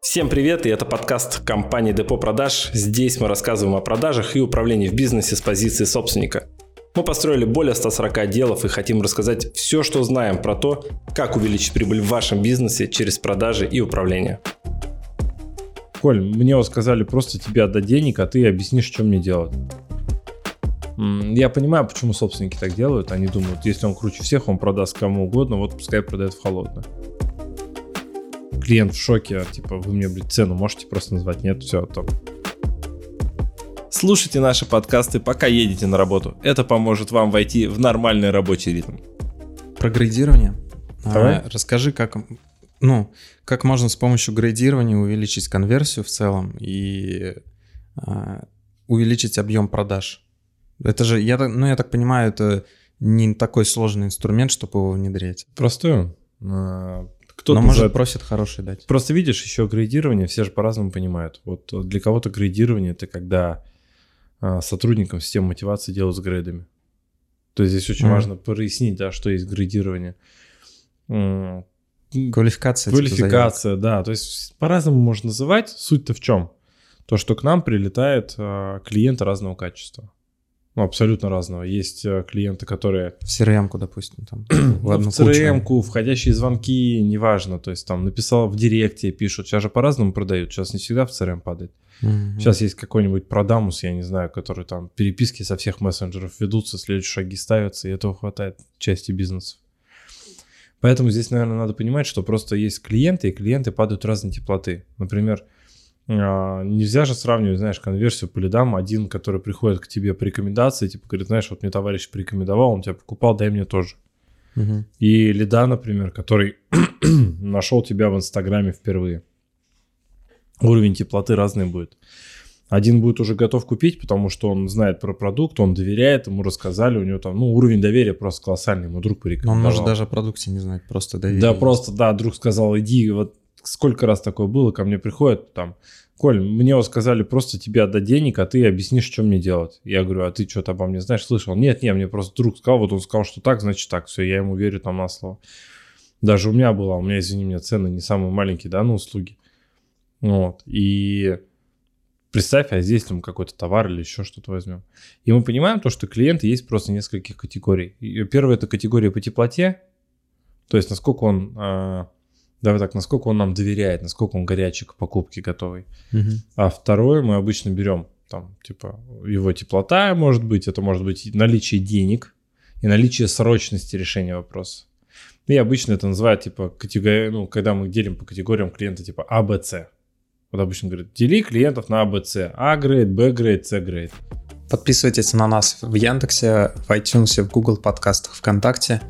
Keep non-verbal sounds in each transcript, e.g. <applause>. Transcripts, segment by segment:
Всем привет, и это подкаст компании Депо Продаж. Здесь мы рассказываем о продажах и управлении в бизнесе с позиции собственника. Мы построили более 140 отделов и хотим рассказать все, что знаем про то, как увеличить прибыль в вашем бизнесе через продажи и управление. Коль, мне сказали просто тебе отдать денег, а ты объяснишь, что мне делать. Я понимаю, почему собственники так делают. Они думают, если он круче всех, он продаст кому угодно, вот пускай продает в холодную клиент в шоке, типа, вы мне, блядь, цену можете просто назвать? Нет, все, топ. Слушайте наши подкасты, пока едете на работу. Это поможет вам войти в нормальный рабочий ритм. Про градирование. Давай. А, расскажи, как, ну, как можно с помощью градирования увеличить конверсию в целом и а, увеличить объем продаж. Это же, я, ну, я так понимаю, это не такой сложный инструмент, чтобы его внедрять. Простую. А, Кто-то Но, может, называет- просит хороший дать. Просто видишь, еще градирование все же по-разному понимают. Вот для кого-то градирование это когда а, сотрудникам системы мотивации делают с грейдами. То есть здесь очень Мгм. важно прояснить, да, что есть градирование. М, Квалификация. типа, Квалификация, да. То есть по-разному можно называть. Суть-то в чем? То, что к нам прилетают а, клиенты разного качества. Ну, абсолютно разного. Есть а, клиенты, которые. В CRM-ку, допустим, там. <clears throat> в ну, одну в. CRM-ку, входящие звонки, неважно. То есть там написал в директе, пишут. Сейчас же по-разному продают. Сейчас не всегда в CRM падает. Мгм. Сейчас есть какой-нибудь продамус, я не знаю, который там переписки со всех мессенджеров ведутся, следующие шаги ставятся, и этого хватает части бизнеса. Поэтому здесь, наверное, надо понимать, что просто есть клиенты, и клиенты падают разной теплоты. Например, нельзя же сравнивать, знаешь, конверсию по лидам. Один, который приходит к тебе по рекомендации, типа говорит, знаешь, вот мне товарищ порекомендовал, он тебя покупал, дай мне тоже. Мгм. И лида, например, который <clears throat> нашел тебя в Инстаграме впервые. Уровень теплоты разный будет. Один будет уже готов купить, потому что он знает про продукт, он доверяет, ему рассказали, у него там, ну, уровень доверия просто колоссальный, ему друг Но порекомендовал. он может даже о продукте не знать, просто доверие. Да, просто, да, друг сказал, иди, вот сколько раз такое было, ко мне приходят там, Коль, мне вот сказали просто тебе отдать денег, а ты объяснишь, что мне делать. Я говорю, а ты что-то обо мне знаешь, слышал? Нет, нет, мне просто друг сказал, вот он сказал, что так, значит так, все, я ему верю там на слово. Даже у меня была, у меня, извини меня, цены не самые маленькие, да, на услуги. Вот, и представь, а здесь там какой-то товар или еще что-то возьмем. И мы понимаем то, что клиенты есть просто нескольких категорий. И первая это категория по теплоте, то есть насколько он, а, давай так, насколько он нам доверяет, насколько он горячий к покупке готовый. Мгм. А второе мы обычно берем там, типа, его теплота, может быть, это может быть наличие денег и наличие срочности решения вопроса. И обычно это называют, типа, категория, ну, когда мы делим по категориям клиента, типа, А, Б, С. Вот обычно говорят, дели клиентов на А, Б, С. А грейд, Б грейд, С грейд. Подписывайтесь на нас в Яндексе, в iTunes, в Google подкастах, ВКонтакте.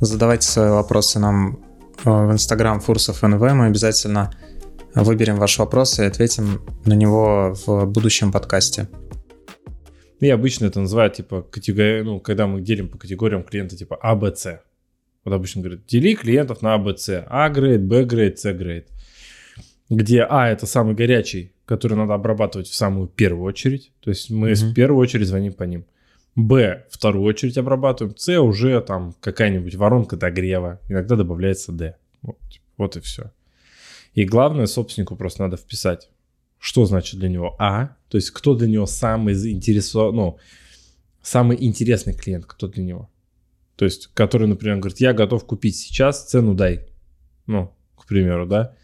Задавайте свои вопросы нам в Instagram Фурсов НВ. Мы обязательно выберем ваш вопрос и ответим на него в будущем подкасте. И обычно это называют, типа, категория, ну, когда мы делим по категориям клиента, типа, А, Б, С. Вот обычно говорят, дели клиентов на А, Б, С. А грейд, Б грейд, С грейд. Где А это самый горячий, который надо обрабатывать в самую первую очередь. То есть мы Мгм. в первую очередь звоним по ним. Б вторую очередь обрабатываем. С уже там какая-нибудь воронка догрева. Иногда добавляется Д. Вот, вот и все. И главное, собственнику просто надо вписать, что значит для него А, то есть кто для него самый заинтересован, ну, самый интересный клиент, кто для него. То есть, который, например, говорит, я готов купить сейчас, цену дай. Ну, к примеру, да.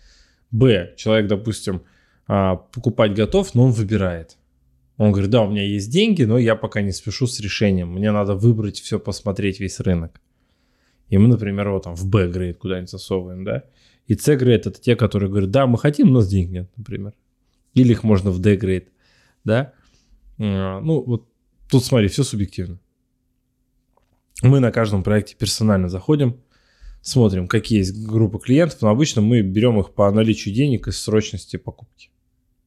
Б, человек, допустим, а, покупать готов, но он выбирает. Он говорит, да, у меня есть деньги, но я пока не спешу с решением. Мне надо выбрать все, посмотреть весь рынок. И мы, например, его там в Б-грейд куда-нибудь засовываем, да. И С-грейд это те, которые говорят, да, мы хотим, но с денег нет, например. Или их можно в D-грейд, да. Ну, вот тут смотри, все субъективно. Мы на каждом проекте персонально заходим, смотрим, какие есть группы клиентов, но обычно мы берем их по наличию денег и срочности покупки.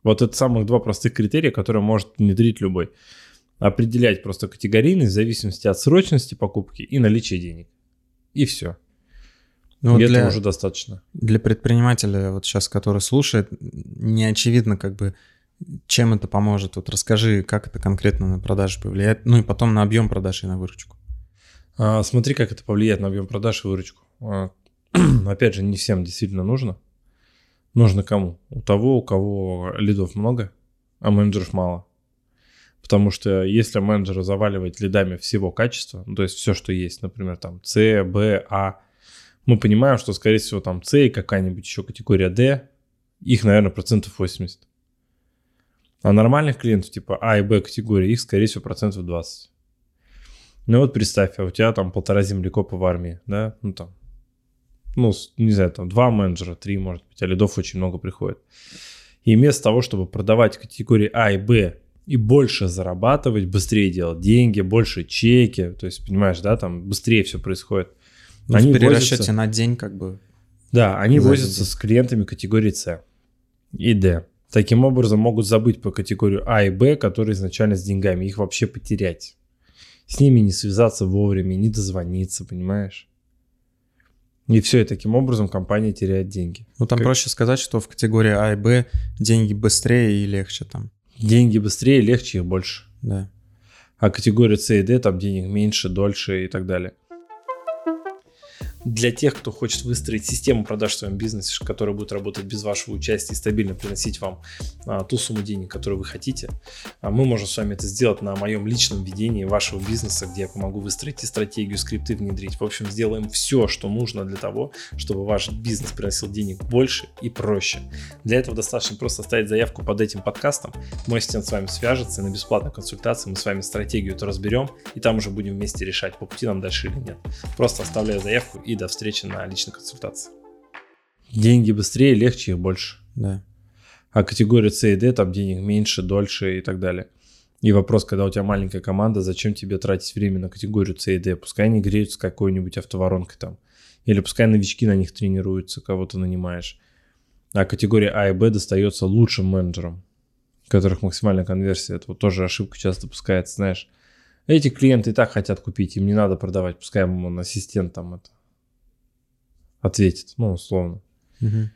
Вот это самых два простых критерия, которые может внедрить любой. Определять просто категорийность в зависимости от срочности покупки и наличия денег. И все. Ну, и для, этого уже достаточно. для предпринимателя, вот сейчас, который слушает, не очевидно, как бы, чем это поможет. Вот расскажи, как это конкретно на продажи повлияет, ну и потом на объем продаж и на выручку. А, смотри, как это повлияет на объем продаж и выручку. А, <clears throat> опять же, не всем действительно нужно. Нужно кому? У того, у кого лидов много, а менеджеров мало. Потому что если менеджера заваливать лидами всего качества, то есть все, что есть, например, там С, Б, А, мы понимаем, что, скорее всего, там С и какая-нибудь еще категория D, их, наверное, процентов 80. А нормальных клиентов типа А и Б категории, их, скорее всего, процентов 20. Ну вот представь, а у тебя там полтора землекопа в армии, да, ну там, ну, не знаю, там два менеджера, три, может быть, а лидов очень много приходит. И вместо того, чтобы продавать категории А и Б и больше зарабатывать, быстрее делать деньги, больше чеки, то есть, понимаешь, да, там быстрее все происходит. Ну, они в перерасчете возятся, на день как бы. Да, они возятся с клиентами категории С и D. Таким образом могут забыть по категорию А и Б, которые изначально с деньгами, их вообще потерять. С ними не связаться вовремя, не дозвониться, понимаешь? И все, и таким образом компания теряет деньги. Ну там как... проще сказать, что в категории А и Б деньги быстрее и легче там. Деньги быстрее, легче, их больше. Да. А категория С и Д там денег меньше, дольше и так далее для тех, кто хочет выстроить систему продаж в своем бизнесе, которая будет работать без вашего участия и стабильно приносить вам а, ту сумму денег, которую вы хотите, а мы можем с вами это сделать на моем личном ведении вашего бизнеса, где я помогу выстроить и стратегию, скрипты внедрить. В общем, сделаем все, что нужно для того, чтобы ваш бизнес приносил денег больше и проще. Для этого достаточно просто оставить заявку под этим подкастом. Мой ассистент с вами свяжется, и на бесплатной консультации мы с вами стратегию эту разберем, и там уже будем вместе решать, по пути нам дальше или нет. Просто оставляю заявку и до встречи на личной консультации. Деньги быстрее, легче их больше. Да. А категория C и D, там денег меньше, дольше и так далее. И вопрос, когда у тебя маленькая команда, зачем тебе тратить время на категорию C и D? Пускай они греются какой-нибудь автоворонкой там. Или пускай новички на них тренируются, кого-то нанимаешь. А категория А и Б достается лучшим менеджерам, у которых максимальная конверсия. Это вот тоже ошибка часто допускается, знаешь. Эти клиенты и так хотят купить, им не надо продавать, пускай ему ассистент там это ответит, ну, условно. Угу.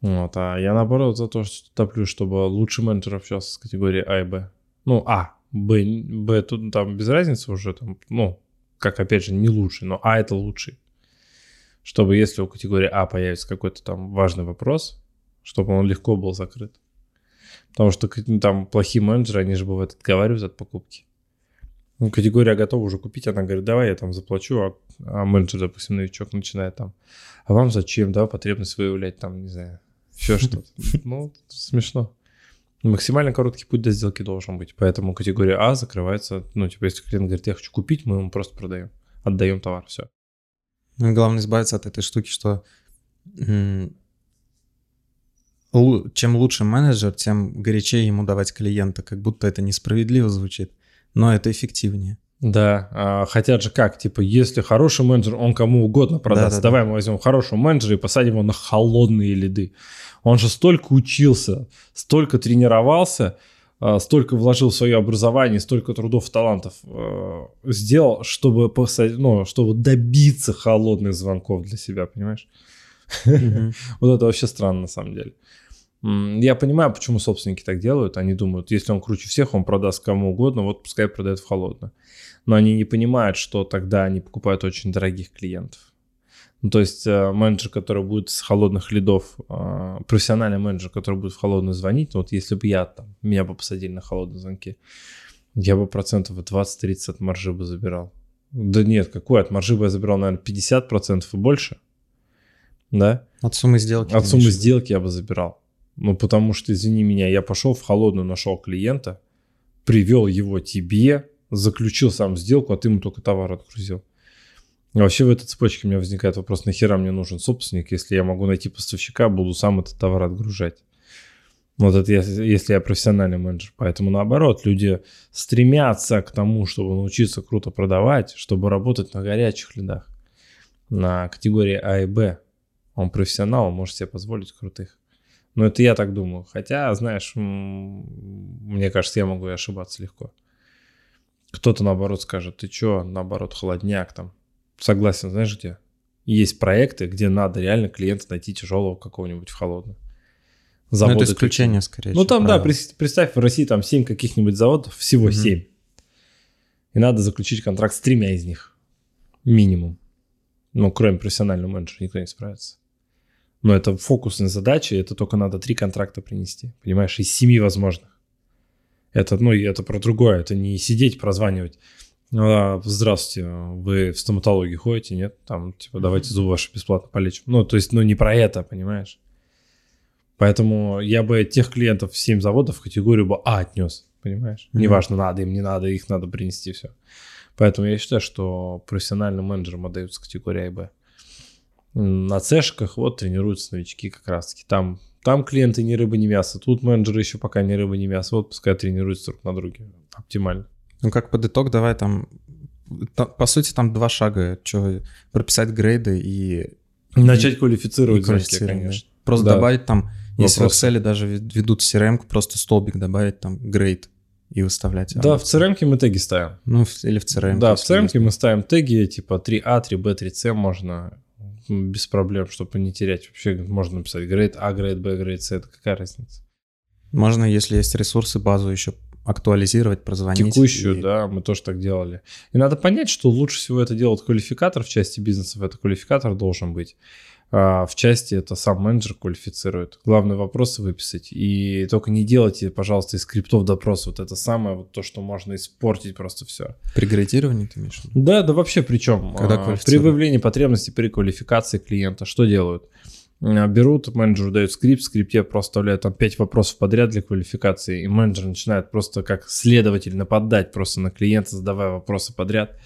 Вот, а я наоборот за то, что топлю, чтобы лучший менеджер общался с категорией А и Б. Ну, А, Б, Б, тут там без разницы уже, там, ну, как опять же, не лучший, но А это лучший. Чтобы если у категории А появится какой-то там важный вопрос, чтобы он легко был закрыт. Потому что там плохие менеджеры, они же бывают отговаривают от покупки. Ну, категория готова уже купить, она говорит, давай я там заплачу, а, а менеджер, допустим, новичок начинает там, а вам зачем, да, потребность выявлять там, не знаю, еще <laughs> что-то. Ну, смешно. Максимально короткий путь до сделки должен быть, поэтому категория А закрывается, ну, типа, если клиент говорит, я хочу купить, мы ему просто продаем, отдаем товар, все. Ну, главное избавиться от этой штуки, что чем лучше менеджер, тем горячее ему давать клиента, как будто это несправедливо звучит но это эффективнее. Да, а, хотят же как, типа, если хороший менеджер, он кому угодно продаст. Да, да, Давай да. мы возьмем хорошего менеджера и посадим его на холодные лиды. Он же столько учился, столько тренировался, а, столько вложил в свое образование, столько трудов, талантов а, сделал, чтобы, посадить, ну, чтобы добиться холодных звонков для себя, понимаешь? <laughs> Вот это вообще странно на самом деле. Я понимаю, почему собственники так делают. Они думают, если он круче всех, он продаст кому угодно, вот пускай продает в холодную. Но они не понимают, что тогда они покупают очень дорогих клиентов. Ну, то есть э, менеджер, который будет с холодных лидов, э, профессиональный менеджер, который будет в холодную звонить, вот если бы я там, меня бы посадили на холодные звонки, я бы процентов 20-30 от маржи бы забирал. Да нет, какой от маржи бы я забирал, наверное, 50% и больше. Да? От суммы сделки. От суммы сделки я бы забирал. Ну, потому что, извини меня, я пошел в холодную, нашел клиента, привел его тебе, заключил сам сделку, а ты ему только товар отгрузил. И вообще в этой цепочке у меня возникает вопрос, нахера мне нужен собственник, если я могу найти поставщика, буду сам этот товар отгружать. Вот это если я профессиональный менеджер. Поэтому наоборот, люди стремятся к тому, чтобы научиться круто продавать, чтобы работать на горячих лидах. На категории А и Б. Он профессионал, он может себе позволить крутых. Ну, это я так думаю. Хотя, знаешь, мне кажется, я могу и ошибаться легко. Кто-то, наоборот, скажет, ты чё, наоборот, холодняк там. Согласен, знаешь где? Есть проекты, где надо реально клиента найти тяжелого какого-нибудь в холодную. Заводы ну, это исключение, скорее Ну, там, правило. да, представь, в России там 7 каких-нибудь заводов, всего угу. 7. И надо заключить контракт с тремя из них. Минимум. Ну, кроме профессионального менеджера, никто не справится. Но это фокусная задача, это только надо три контракта принести, понимаешь, из семи возможных. Это, ну, это про другое, это не сидеть, прозванивать. А, здравствуйте, вы в стоматологию ходите, нет? Там, типа, давайте зубы ваши бесплатно полечим. Ну, то есть, ну, не про это, понимаешь? Поэтому я бы тех клиентов 7 заводов в категорию бы А отнес, понимаешь? Mm-hmm. Неважно, надо им, не надо, их надо принести, все. Поэтому я считаю, что профессиональным менеджерам отдаются категория А и Б. На цешках вот тренируются новички как раз-таки. Там, там клиенты ни рыба, ни мясо. Тут менеджеры еще пока ни рыба, ни мясо. Вот пускай тренируются друг на друге. Оптимально. Ну, как под итог, давай там... По сути, там два шага. Что, прописать грейды и... Начать квалифицировать, и квалифицировать конечно. Просто да. добавить там если Вопрос. в Excel даже ведут CRM, просто столбик добавить там grade и выставлять. Да, в CRM мы теги ставим. Ну, или в CRM. Да, в CRM мы ставим теги типа 3А, 3B, 3C можно без проблем, чтобы не терять. Вообще можно написать grade A, grade B, grade C, это какая разница? Можно, если есть ресурсы, базу еще актуализировать, прозвонить. Текущую, и... да, мы тоже так делали. И надо понять, что лучше всего это делает квалификатор в части бизнесов. Это квалификатор должен быть. А в части это сам менеджер квалифицирует. Главное вопросы выписать. И только не делайте, пожалуйста, из скриптов допрос. Вот это самое, вот то, что можно испортить просто все. При градировании ты имеешь Да, да вообще причем. Когда а, при выявлении потребностей при квалификации клиента что делают? А, берут, менеджеру дают скрипт, в скрипте просто вставляют там 5 вопросов подряд для квалификации, и менеджер начинает просто как следователь нападать просто на клиента, задавая вопросы подряд.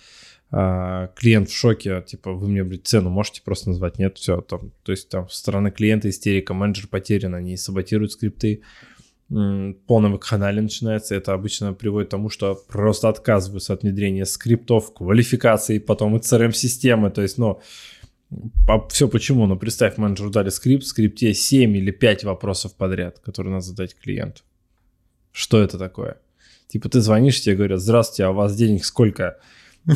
А, клиент в шоке, типа, вы мне, блядь, цену можете просто назвать? Нет, все, там, то есть там со стороны клиента истерика, менеджер потерян, они саботируют скрипты, полное вакханалия начинается, это обычно приводит к тому, что просто отказываются от внедрения скриптов, квалификации, потом и CRM-системы, то есть, ну, а все почему? Ну, представь, менеджеру дали скрипт, в скрипте 7 или 5 вопросов подряд, которые надо задать клиенту. Что это такое? Типа ты звонишь, тебе говорят, здравствуйте, а у вас денег сколько?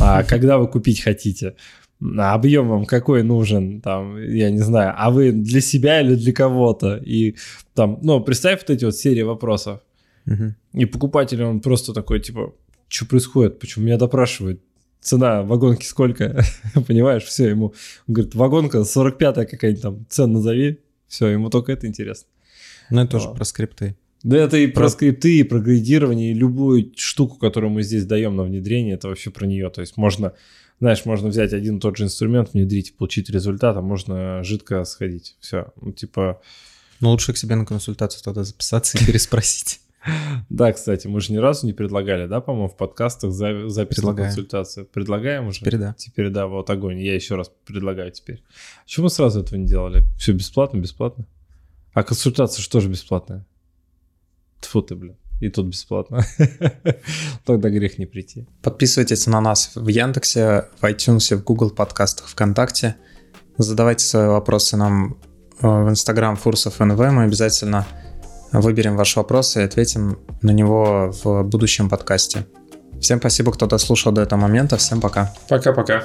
А когда вы купить хотите, а объем вам какой нужен, там, я не знаю, а вы для себя или для кого-то, и там, ну, представь вот эти вот серии вопросов, и покупатель, он просто такой, типа, что происходит, почему меня допрашивают, цена вагонки сколько, <laughs> понимаешь, все, ему, он говорит, вагонка 45-я какая-нибудь там, цену назови, все, ему только это интересно. Ну, это тоже про скрипты. Да это и про, про скрипты, и про градирование, и любую штуку, которую мы здесь даем на внедрение, это вообще про нее. То есть можно, знаешь, можно взять один и тот же инструмент, внедрить, получить результат, а можно жидко сходить. Все, ну типа... Ну лучше к себе на консультацию тогда записаться и переспросить. <laughs> Да, кстати, мы же ни разу не предлагали, да, по-моему, в подкастах за, запись на консультацию. Предлагаем уже? Теперь да. Теперь да, вот огонь. Я еще раз предлагаю теперь. Почему мы сразу этого не делали? Все бесплатно, бесплатно? А консультация что же бесплатная? Тфу ты, блин. И тут бесплатно. <laughs> Тогда грех не прийти. Подписывайтесь на нас в Яндексе, в iTunes, в Google подкастах, ВКонтакте. Задавайте свои вопросы нам э, в Instagram Фурсов НВ. Мы обязательно выберем ваш вопрос и ответим на него в будущем подкасте. Всем спасибо, кто дослушал до этого момента. Всем пока. Пока-пока.